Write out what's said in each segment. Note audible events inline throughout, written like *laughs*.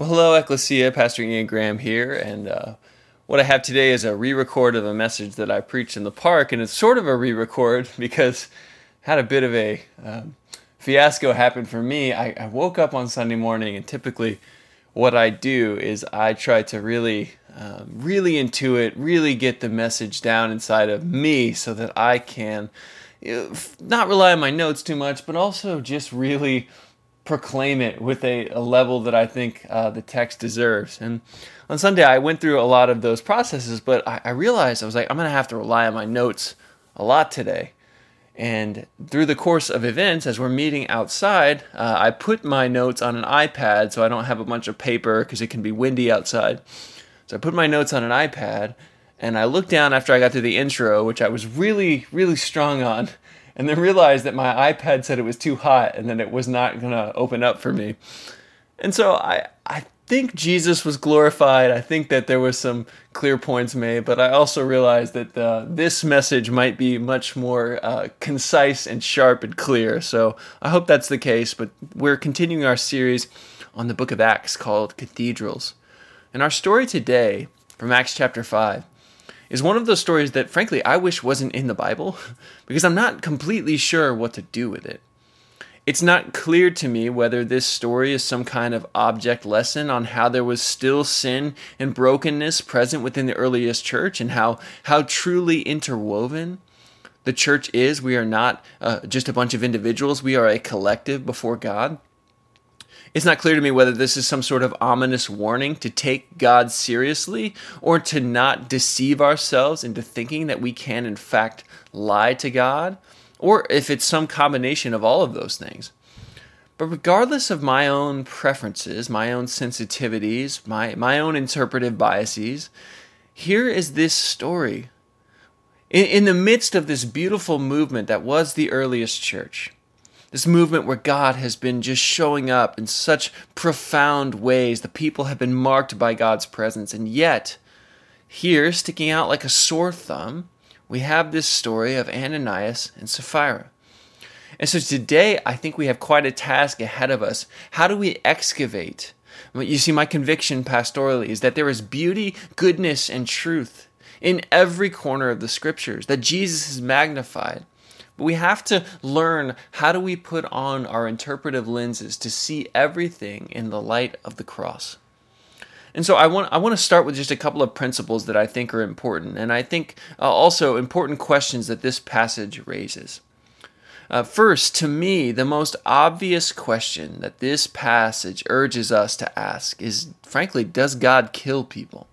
Well, hello, Ecclesia. Pastor Ian Graham here, and uh, what I have today is a re-record of a message that I preached in the park, and it's sort of a re-record *laughs* because I had a bit of a um, fiasco happen for me. I, I, woke up on Sunday morning, and typically, what I do is I try to really, um, really intuit, really get the message down inside of me, so that I can you know, not rely on my notes too much, but also just really proclaim it with a, a level that I think uh, the text deserves. And on Sunday, I went through a lot of those processes, but I, I realized I was like, I'm going to have to rely on my notes a lot today. And through the course of events, as we're meeting outside, uh, I put my notes on an iPad so I don't have a bunch of paper because it can be windy outside. So I put my notes on an iPad and I looked down after I got to the intro, which I was really, really strong on, and then realized that my iPad said it was too hot and then it was not going to open up for me. And so I, I think Jesus was glorified. I think that there was some clear points made, but I also realized that uh, this message might be much more uh, concise and sharp and clear. So I hope that's the case. But we're continuing our series on the book of Acts called Cathedrals. And our story today from Acts chapter 5 is one of those stories that, frankly, I wish wasn't in the Bible *laughs* because I'm not completely sure what to do with it. It's not clear to me whether this story is some kind of object lesson on how there was still sin and brokenness present within the earliest church and how, how truly interwoven the church is. We are not uh, just a bunch of individuals, we are a collective before God. It's not clear to me whether this is some sort of ominous warning to take God seriously or to not deceive ourselves into thinking that we can, in fact, lie to God, or if it's some combination of all of those things. But regardless of my own preferences, my own sensitivities, my, my own interpretive biases, here is this story. In, in the midst of this beautiful movement that was the earliest church, this movement where God has been just showing up in such profound ways. The people have been marked by God's presence. And yet, here, sticking out like a sore thumb, we have this story of Ananias and Sapphira. And so today, I think we have quite a task ahead of us. How do we excavate? You see, my conviction pastorally is that there is beauty, goodness, and truth in every corner of the scriptures, that Jesus is magnified. But we have to learn how do we put on our interpretive lenses to see everything in the light of the cross. And so I want I want to start with just a couple of principles that I think are important, and I think uh, also important questions that this passage raises. Uh, first, to me, the most obvious question that this passage urges us to ask is, frankly, does God kill people?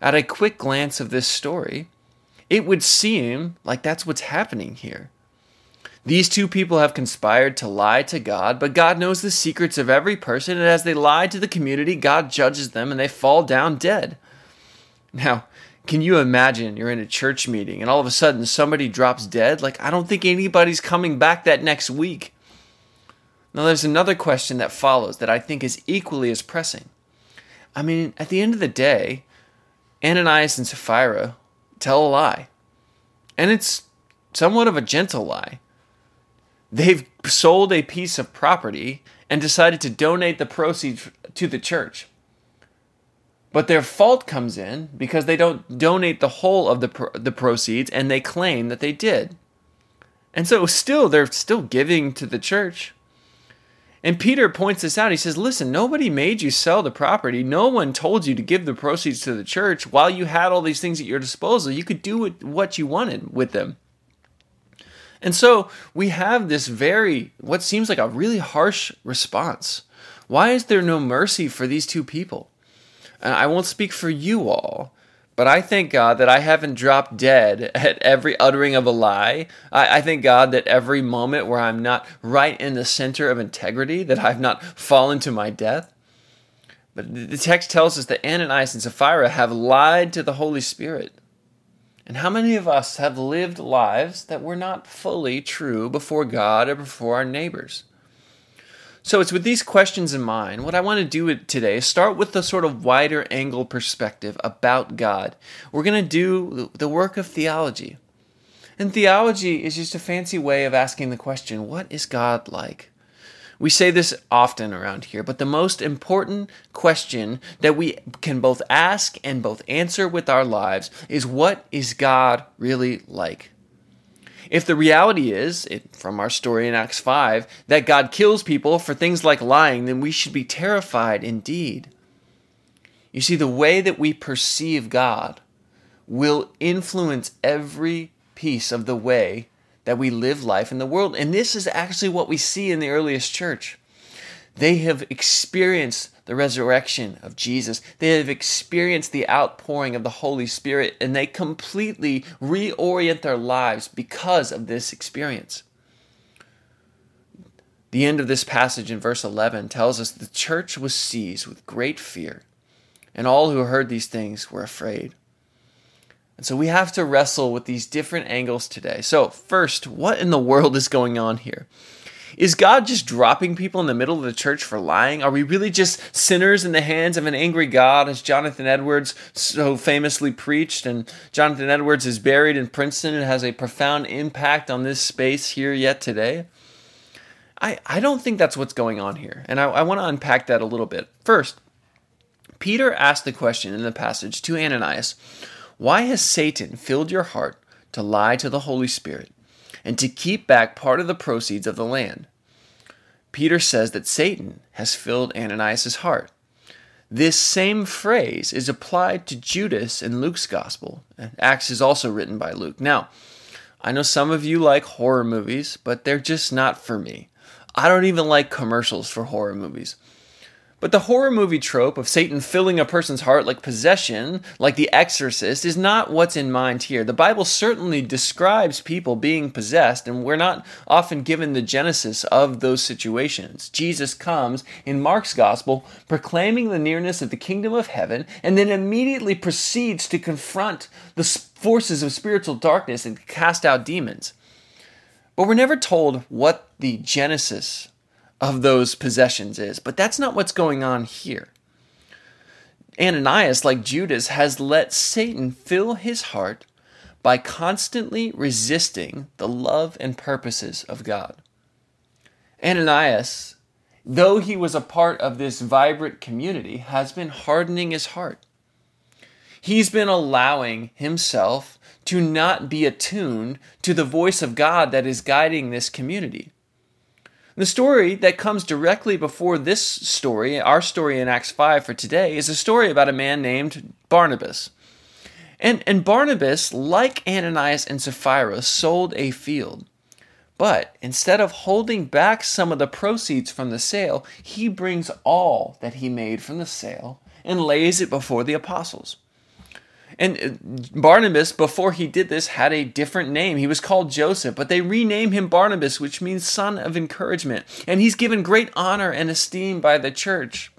At a quick glance of this story, it would seem like that's what's happening here. These two people have conspired to lie to God, but God knows the secrets of every person, and as they lie to the community, God judges them and they fall down dead. Now, can you imagine you're in a church meeting and all of a sudden somebody drops dead? Like, I don't think anybody's coming back that next week. Now, there's another question that follows that I think is equally as pressing. I mean, at the end of the day, Ananias and Sapphira tell a lie. And it's somewhat of a gentle lie. They've sold a piece of property and decided to donate the proceeds to the church. But their fault comes in because they don't donate the whole of the, pro- the proceeds and they claim that they did. And so still they're still giving to the church. And Peter points this out. He says, Listen, nobody made you sell the property. No one told you to give the proceeds to the church. While you had all these things at your disposal, you could do what you wanted with them. And so we have this very, what seems like a really harsh response. Why is there no mercy for these two people? I won't speak for you all, but I thank God that I haven't dropped dead *laughs* at every uttering of a lie. I, I, thank God that every moment where I'm not right in the center of integrity, that I've not fallen to my death. But the text tells us that Ananias and Sapphira have lied to the Holy Spirit. And how many of us have lived lives that were not fully true before God or before our neighbors? So it's with these questions in mind, what I want to do today is start with the sort of wider angle perspective about God. We're going to do the work of theology. And theology is just a fancy way of asking the question, what is God like? We say this often around here, but the most important question that we can both ask and both answer with our lives is what is God really like? If the reality is, from our story in Acts 5, that God kills people for things like lying, then we should be terrified indeed. You see, the way that we perceive God will influence every piece of the way that we live life in the world. And this is actually what we see in the earliest church. They have experienced the resurrection of Jesus. They have experienced the outpouring of the Holy Spirit, and they completely reorient their lives because of this experience. The end of this passage in verse 11 tells us the church was seized with great fear, and all who heard these things were afraid. And so we have to wrestle with these different angles today. So, first, what in the world is going on here? Is God just dropping people in the middle of the church for lying? Are we really just sinners in the hands of an angry God, as Jonathan Edwards so famously preached? And Jonathan Edwards is buried in Princeton and has a profound impact on this space here yet today. I, I don't think that's what's going on here. And I, I want to unpack that a little bit. First, Peter asked the question in the passage to Ananias Why has Satan filled your heart to lie to the Holy Spirit and to keep back part of the proceeds of the land. Peter says that Satan has filled Ananias' heart. This same phrase is applied to Judas in Luke's gospel. Acts is also written by Luke. Now, I know some of you like horror movies, but they're just not for me. I don't even like commercials for horror movies. But the horror movie trope of Satan filling a person's heart like possession, like the exorcist, is not what's in mind here. The Bible certainly describes people being possessed, and we're not often given the genesis of those situations. Jesus comes in Mark's gospel proclaiming the nearness of the kingdom of heaven, and then immediately proceeds to confront the forces of spiritual darkness and cast out demons. But we're never told what the genesis of those possessions is. But that's not what's going on here. Ananias, like Judas, has let Satan fill his heart by constantly resisting the love and purposes of God. Ananias, though he was a part of this vibrant community, has been hardening his heart. He's been allowing himself to not be attuned to the voice of God that is guiding this community. The story that comes directly before this story, our story in Acts 5 for today, is a story about a man named Barnabas. And, and Barnabas, like Ananias and Sapphira, sold a field. But instead of holding back some of the proceeds from the sale, he brings all that he made from the sale and lays it before the apostles. And uh, Barnabas, before he did this, had a different name. He was called Joseph, but they rename him Barnabas, which means son of encouragement. And he's given great honor and esteem by the church.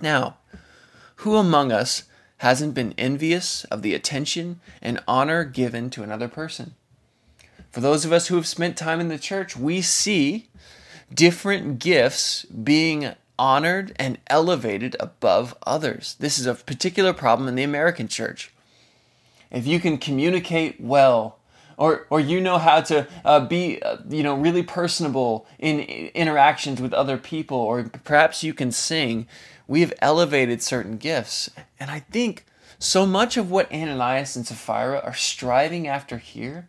Now, who among us hasn't been envious of the attention and honor given to another person? For those of us who have spent time in the church, we see different gifts being honored and elevated above others. This is a particular problem in the American church. If you can communicate well, or, or you know how to uh, be uh, you know really personable in interactions with other people or perhaps you can sing we have elevated certain gifts and i think so much of what ananias and sapphira are striving after here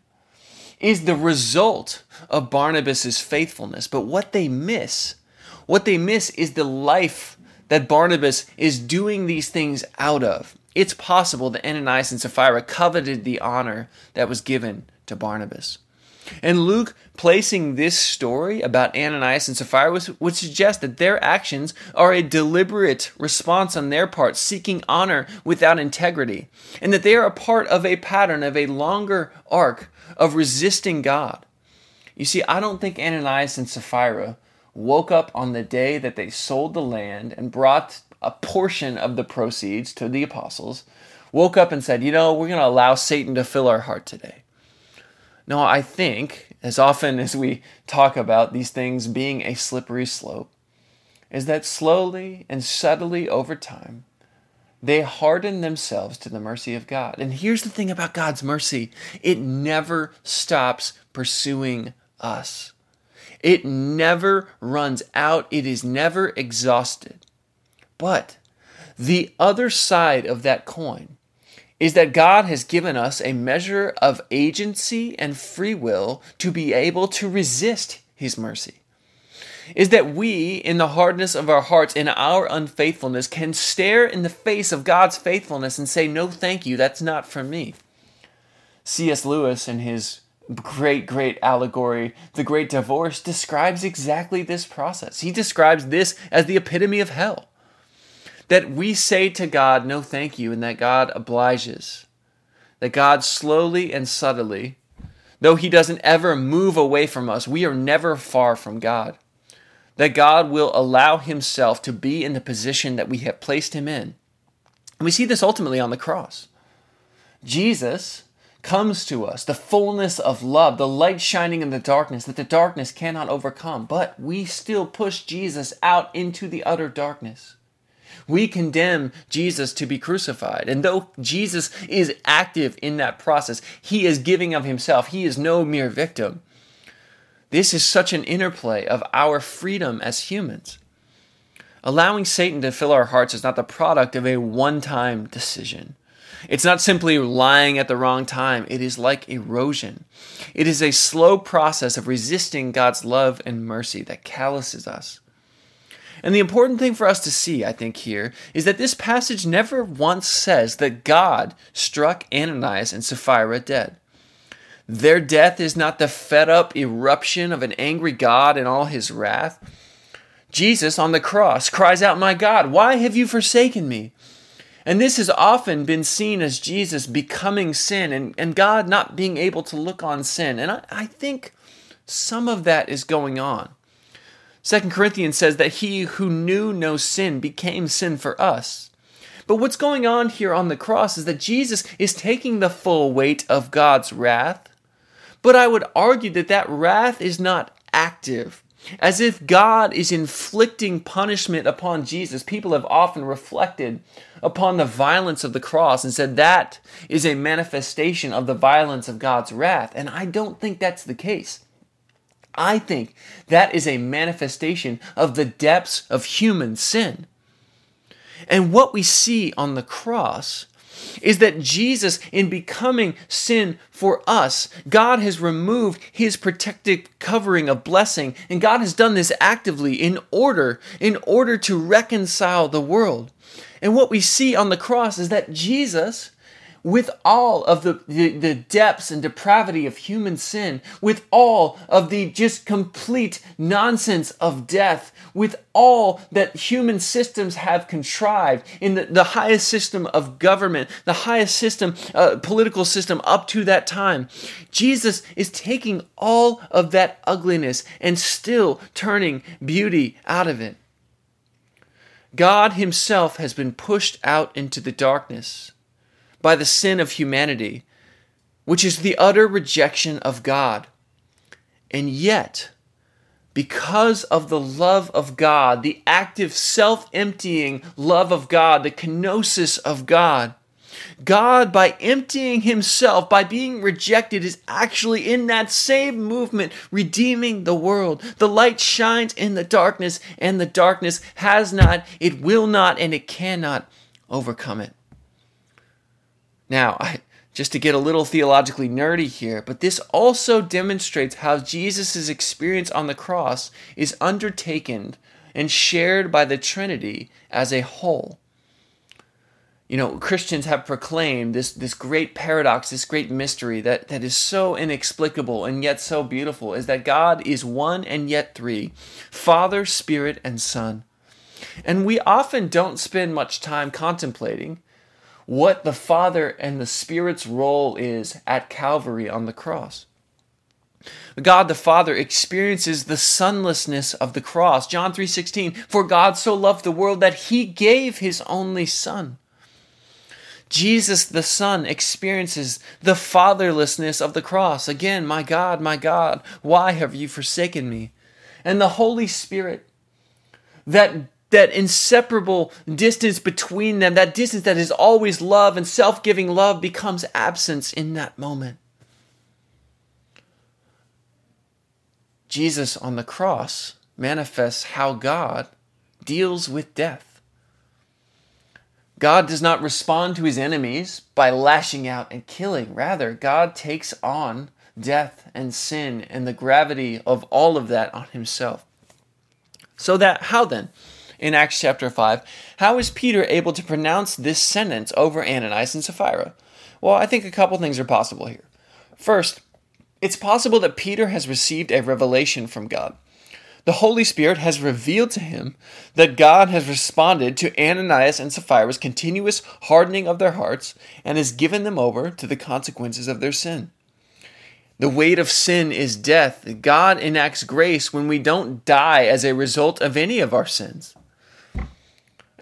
is the result of barnabas's faithfulness but what they miss what they miss is the life that Barnabas is doing these things out of. It's possible that Ananias and Sapphira coveted the honor that was given to Barnabas. And Luke placing this story about Ananias and Sapphira would suggest that their actions are a deliberate response on their part, seeking honor without integrity, and that they are a part of a pattern of a longer arc of resisting God. You see, I don't think Ananias and Sapphira woke up on the day that they sold the land and brought a portion of the proceeds to the apostles, woke up and said, You know, we're going to allow Satan to fill our heart today. No, I think, as often as we talk about these things being a slippery slope, is that slowly and subtly over time, they harden themselves to the mercy of God. And here's the thing about God's mercy it never stops pursuing us. It never runs out, it is never exhausted. But the other side of that coin is that God has given us a measure of agency and free will to be able to resist His mercy. Is that we, in the hardness of our hearts, in our unfaithfulness, can stare in the face of God's faithfulness and say, No, thank you, that's not for me. C.S. Lewis, in his great, great allegory, The Great Divorce, describes exactly this process. He describes this as the epitome of hell. That we say to God, no thank you, and that God obliges. That God slowly and subtly, though He doesn't ever move away from us, we are never far from God. That God will allow Himself to be in the position that we have placed Him in. And we see this ultimately on the cross. Jesus comes to us, the fullness of love, the light shining in the darkness that the darkness cannot overcome. But we still push Jesus out into the utter darkness. We condemn Jesus to be crucified. And though Jesus is active in that process, he is giving of himself, he is no mere victim. This is such an interplay of our freedom as humans. Allowing Satan to fill our hearts is not the product of a one time decision. It's not simply lying at the wrong time, it is like erosion. It is a slow process of resisting God's love and mercy that calluses us. And the important thing for us to see, I think, here is that this passage never once says that God struck Ananias and Sapphira dead. Their death is not the fed up eruption of an angry God in all his wrath. Jesus on the cross cries out, My God, why have you forsaken me? And this has often been seen as Jesus becoming sin and, and God not being able to look on sin. And I, I think some of that is going on. Second Corinthians says that he who knew no sin became sin for us. But what's going on here on the cross is that Jesus is taking the full weight of God's wrath. But I would argue that that wrath is not active as if God is inflicting punishment upon Jesus. People have often reflected upon the violence of the cross and said that is a manifestation of the violence of God's wrath. And I don't think that's the case. I think that is a manifestation of the depths of human sin. And what we see on the cross is that Jesus, in becoming sin for us, God has removed his protective covering of blessing, and God has done this actively in order, in order to reconcile the world. And what we see on the cross is that Jesus with all of the, the, the, depths and depravity of human sin, with all of the just complete nonsense of death, with all that human systems have contrived in the, the highest system of government, the highest system, uh, political system up to that time, Jesus is taking all of that ugliness and still turning beauty out of it. God Himself has been pushed out into the darkness by the sin of humanity, which is the utter rejection of God. And yet, because of the love of God, the active self emptying love of God, the kenosis of God, God, by emptying himself, by being rejected, is actually in that same movement redeeming the world. The light shines in the darkness, and the darkness has not, it will not, and it cannot overcome it. Now, I, just to get a little theologically nerdy here, but this also demonstrates how Jesus' experience on the cross is undertaken and shared by the Trinity as a whole. You know, Christians have proclaimed this, this great paradox, this great mystery that, that is so inexplicable and yet so beautiful is that God is one and yet three Father, Spirit, and Son. And we often don't spend much time contemplating what the Father and the Spirit's role is at Calvary on the cross. God the Father experiences the sonlessness of the cross. John 3:16 For God so loved the world that he gave his only son. Jesus the Son experiences the fatherlessness of the cross. Again, my God, my God, why have you forsaken me? And the Holy Spirit that that inseparable distance between them, that distance that is always love and self giving love, becomes absence in that moment. Jesus on the cross manifests how God deals with death. God does not respond to his enemies by lashing out and killing. Rather, God takes on death and sin and the gravity of all of that on himself. So that, how then? In Acts chapter 5, how is Peter able to pronounce this sentence over Ananias and Sapphira? Well, I think a couple things are possible here. First, it's possible that Peter has received a revelation from God. The Holy Spirit has revealed to him that God has responded to Ananias and Sapphira's continuous hardening of their hearts and has given them over to the consequences of their sin. The weight of sin is death. God enacts grace when we don't die as a result of any of our sins.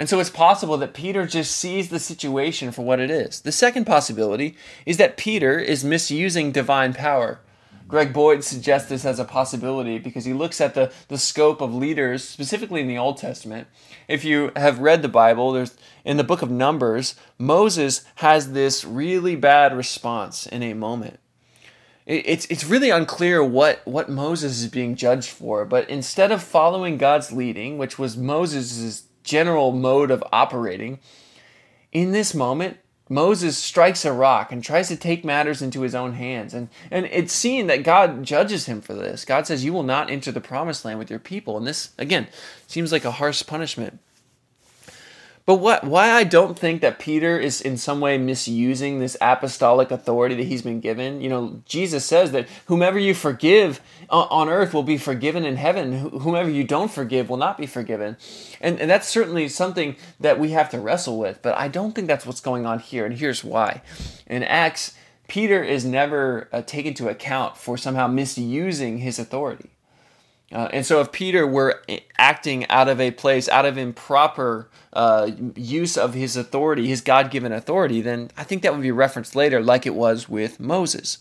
And so it's possible that Peter just sees the situation for what it is. The second possibility is that Peter is misusing divine power. Greg Boyd suggests this as a possibility because he looks at the, the scope of leaders, specifically in the Old Testament. If you have read the Bible, there's in the book of Numbers, Moses has this really bad response in a moment it's it's really unclear what what Moses is being judged for. But instead of following God's leading, which was Moses' general mode of operating, in this moment, Moses strikes a rock and tries to take matters into his own hands. And, and it's seen that God judges him for this. God says, You will not enter the promised land with your people. And this, again, seems like a harsh punishment. But what why I don't think that Peter is in some way misusing this apostolic authority that he's been given. You know, Jesus says that whomever you forgive on earth will be forgiven in heaven. Whomever you don't forgive will not be forgiven. And, and that's certainly something that we have to wrestle with. But I don't think that's what's going on here. And here's why. In Acts, Peter is never uh, taken to account for somehow misusing his authority. Uh, and so, if Peter were acting out of a place, out of improper uh, use of his authority, his God given authority, then I think that would be referenced later, like it was with Moses.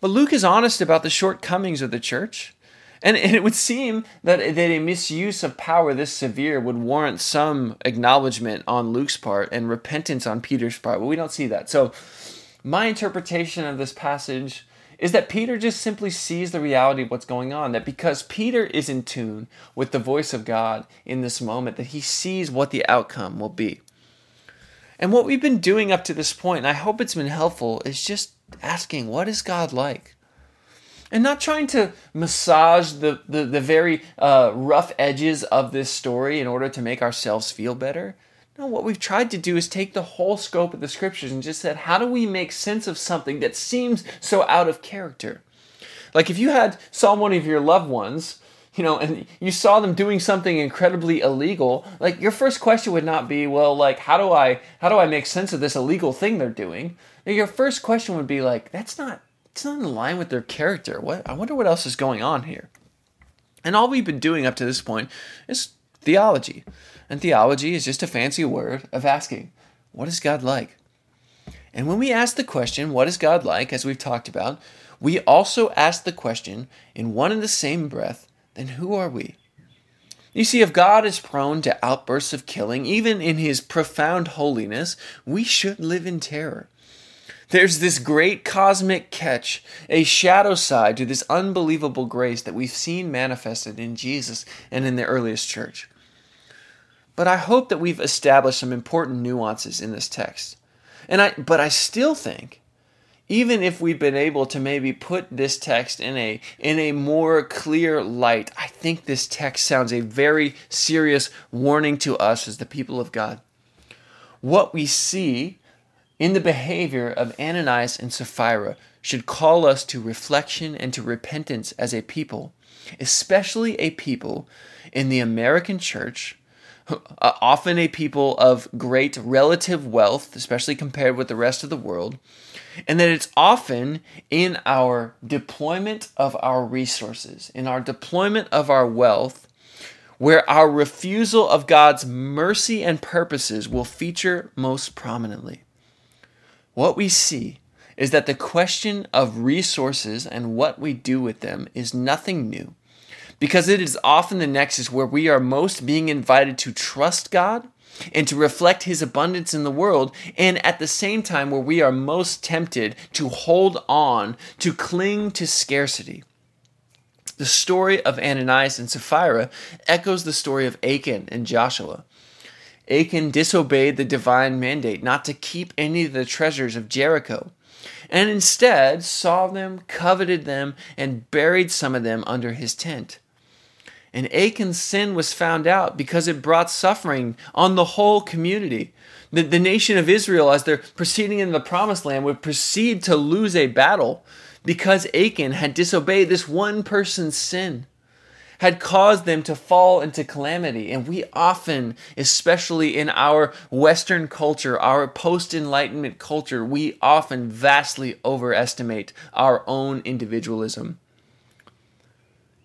But Luke is honest about the shortcomings of the church. And, and it would seem that, that a misuse of power this severe would warrant some acknowledgement on Luke's part and repentance on Peter's part. But we don't see that. So, my interpretation of this passage is that Peter just simply sees the reality of what's going on. That because Peter is in tune with the voice of God in this moment, that he sees what the outcome will be. And what we've been doing up to this point, and I hope it's been helpful, is just asking, what is God like? And not trying to massage the, the, the very uh, rough edges of this story in order to make ourselves feel better no, what we've tried to do is take the whole scope of the scriptures and just said, how do we make sense of something that seems so out of character? Like if you had saw one of your loved ones, you know, and you saw them doing something incredibly illegal, like your first question would not be, well, like how do I how do I make sense of this illegal thing they're doing? Your first question would be like, that's not it's not in line with their character. What I wonder what else is going on here. And all we've been doing up to this point is theology. And theology is just a fancy word of asking, what is God like? And when we ask the question, what is God like, as we've talked about, we also ask the question in one and the same breath, then who are we? You see, if God is prone to outbursts of killing, even in his profound holiness, we should live in terror. There's this great cosmic catch, a shadow side to this unbelievable grace that we've seen manifested in Jesus and in the earliest church. But I hope that we've established some important nuances in this text. And I but I still think even if we've been able to maybe put this text in a in a more clear light, I think this text sounds a very serious warning to us as the people of God. What we see in the behavior of Ananias and Sapphira should call us to reflection and to repentance as a people, especially a people in the American church *laughs* uh, often a people of great relative wealth, especially compared with the rest of the world, and that it's often in our deployment of our resources, in our deployment of our wealth, where our refusal of God's mercy and purposes will feature most prominently. What we see is that the question of resources and what we do with them is nothing new because it is often the nexus where we are most being invited to trust God and to reflect His abundance in the world, and at the same time where we are most tempted to hold on, to cling to scarcity. The story of Ananias and Sapphira echoes the story of Achan and Joshua. Achan disobeyed the divine mandate not to keep any of the treasures of Jericho, and instead saw them, coveted them, and buried some of them under his tent. And Achan's sin was found out because it brought suffering on the whole community. The, the nation of Israel, as they're proceeding in the promised land, would proceed to lose a battle because Achan had disobeyed this one person's sin, had caused them to fall into calamity. And we often, especially in our Western culture, our post Enlightenment culture, we often vastly overestimate our own individualism.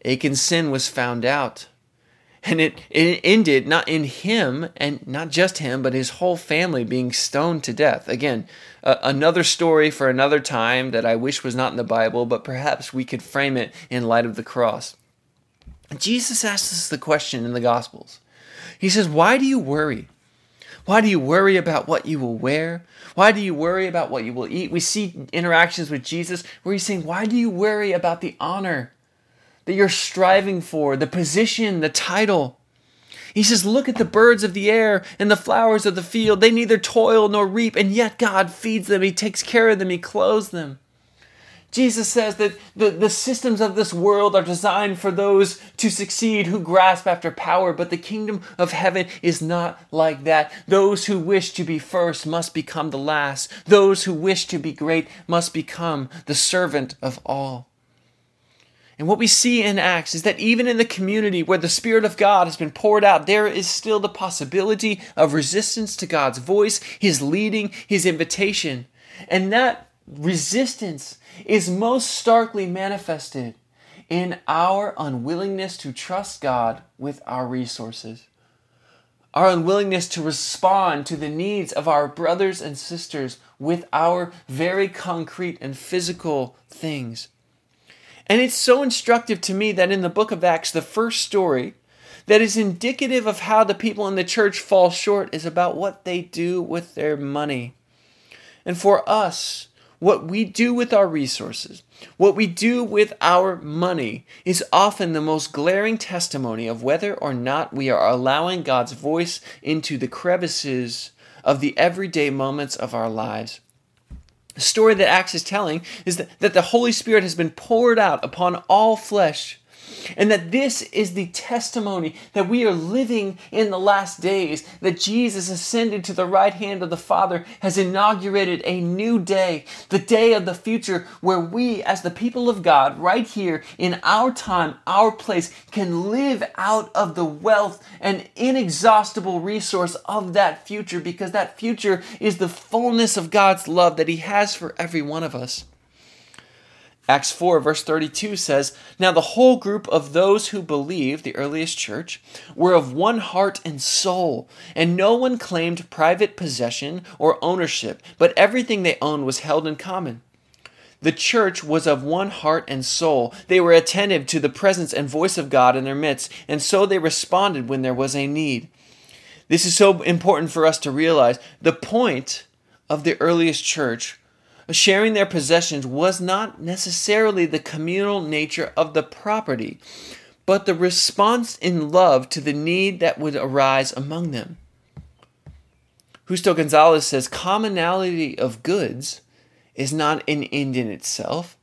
Achan's sin was found out. And it, it ended not in him, and not just him, but his whole family being stoned to death. Again, uh, another story for another time that I wish was not in the Bible, but perhaps we could frame it in light of the cross. Jesus asks us the question in the Gospels. He says, Why do you worry? Why do you worry about what you will wear? Why do you worry about what you will eat? We see interactions with Jesus where he's saying, Why do you worry about the honor that you're striving for, the position, the title. He says, Look at the birds of the air and the flowers of the field. They neither toil nor reap, and yet God feeds them. He takes care of them, He clothes them. Jesus says that the, the systems of this world are designed for those to succeed who grasp after power, but the kingdom of heaven is not like that. Those who wish to be first must become the last. Those who wish to be great must become the servant of all. And what we see in Acts is that even in the community where the Spirit of God has been poured out, there is still the possibility of resistance to God's voice, His leading, His invitation. And that resistance is most starkly manifested in our unwillingness to trust God with our resources, our unwillingness to respond to the needs of our brothers and sisters with our very concrete and physical things. And it's so instructive to me that in the book of Acts, the first story that is indicative of how the people in the church fall short is about what they do with their money. And for us, what we do with our resources, what we do with our money, is often the most glaring testimony of whether or not we are allowing God's voice into the crevices of the everyday moments of our lives. The story that Acts is telling is that, that the Holy Spirit has been poured out upon all flesh and that this is the testimony that we are living in the last days, that Jesus ascended to the right hand of the Father has inaugurated a new day, the day of the future, where we, as the people of God, right here in our time, our place, can live out of the wealth and inexhaustible resource of that future, because that future is the fullness of God's love that He has for every one of us. Acts 4, verse 32 says, Now the whole group of those who believed, the earliest church, were of one heart and soul, and no one claimed private possession or ownership, but everything they owned was held in common. The church was of one heart and soul. They were attentive to the presence and voice of God in their midst, and so they responded when there was a need. This is so important for us to realize. The point of the earliest church sharing their possessions was not necessarily the communal nature of the property, but the response in love to the need that would arise among them. Justo Gonzalez says commonality of goods is not an end in itself.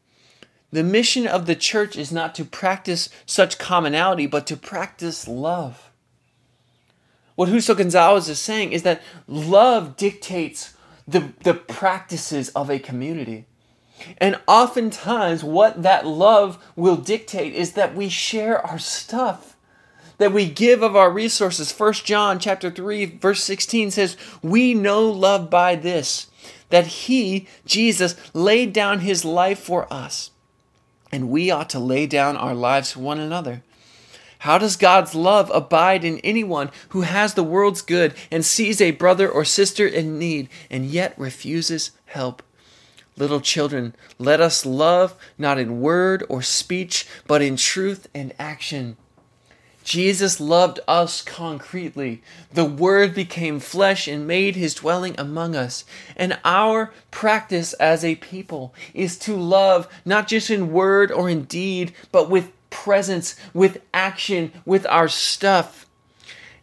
The mission of the church is not to practice such commonality, but to practice love. What Justo Gonzalez is saying is that love dictates the, the practices of a community. And oftentimes, what that love will dictate is that we share our stuff, that we give of our resources. First John chapter 3, verse 16 says, We know love by this, that He, Jesus, laid down His life for us, and we ought to lay down our lives for one another. How does God's love abide in anyone who has the world's good and sees a brother or sister in need and yet refuses help? Little children, let us love not in word or speech, but in truth and action. Jesus loved us concretely. The Word became flesh and made his dwelling among us. And our practice as a people is to love not just in word or in deed, but with presence, with action, with our stuff.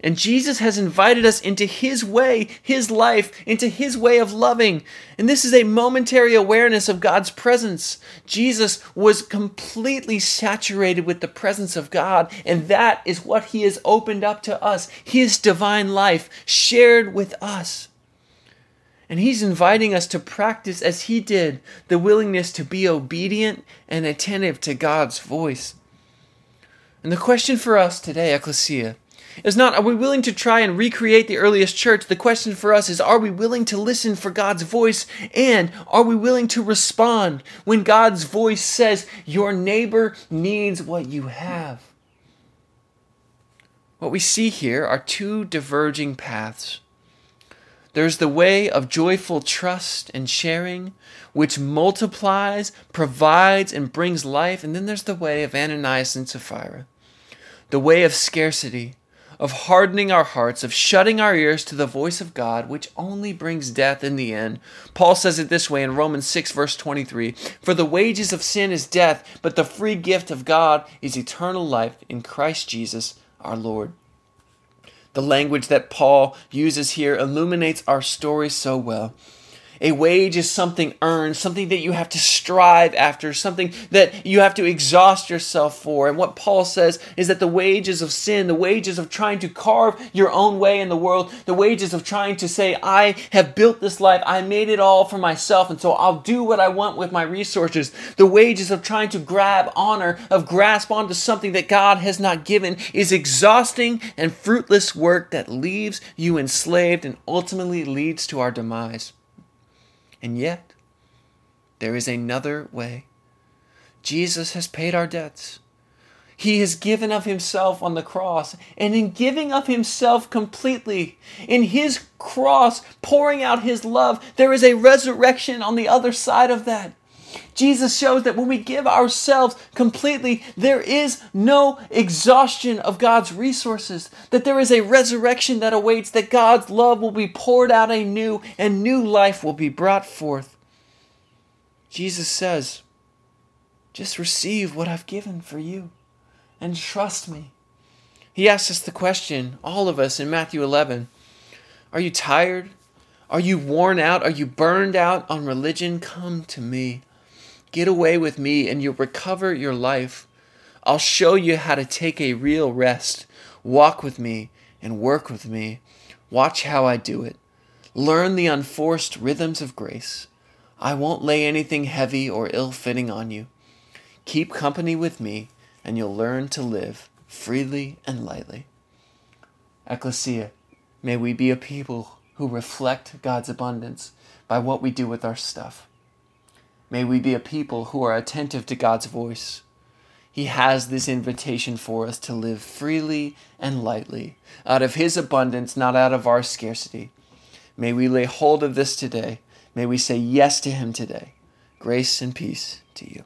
And Jesus has invited us into His way, His life, into His way of loving. And this is a momentary awareness of God's presence. Jesus was completely saturated with the presence of God, and that is what He has opened up to us His divine life shared with us. And He's inviting us to practice as He did the willingness to be obedient and attentive to God's voice. And the question for us today, Ecclesia, is not are we willing to try and recreate the earliest church? The question for us is are we willing to listen for God's voice and are we willing to respond when God's voice says your neighbor needs what you have? What we see here are two diverging paths. There's the way of joyful trust and sharing, which multiplies, provides, and brings life. And then there's the way of Ananias and Sapphira, the way of scarcity, of hardening our hearts, of shutting our ears to the voice of God, which only brings death in the end. Paul says it this way in Romans 6, verse 23 For the wages of sin is death, but the free gift of God is eternal life in Christ Jesus our Lord. The language that Paul uses here illuminates our story so well. A wage is something earned, something that you have to strive after, something that you have to exhaust yourself for. And what Paul says is that the wages of sin, the wages of trying to carve your own way in the world, the wages of trying to say, I have built this life, I made it all for myself, and so I'll do what I want with my resources, the wages of trying to grab honor, of grasp onto something that God has not given, is exhausting and fruitless work that leaves you enslaved and ultimately leads to our demise. And yet, there is another way. Jesus has paid our debts. He has given of himself on the cross. And in giving of himself completely, in his cross, pouring out his love, there is a resurrection on the other side of that. Jesus shows that when we give ourselves completely, there is no exhaustion of God's resources, that there is a resurrection that awaits, that God's love will be poured out anew and new life will be brought forth. Jesus says, just receive what I've given for you and trust me. He asks us the question, all of us in Matthew 11 Are you tired? Are you worn out? Are you burned out on religion? Come to me. Get away with me and you'll recover your life. I'll show you how to take a real rest. Walk with me and work with me. Watch how I do it. Learn the unforced rhythms of grace. I won't lay anything heavy or ill fitting on you. Keep company with me, and you'll learn to live freely and lightly. Ecclesia, may we be a people who reflect God's abundance by what we do with our stuff. May we be a people who are attentive to God's voice. He has this invitation for us to live freely and lightly, out of His abundance, not out of our scarcity. May we lay hold of this today. May we say yes to Him today. Grace and peace to you.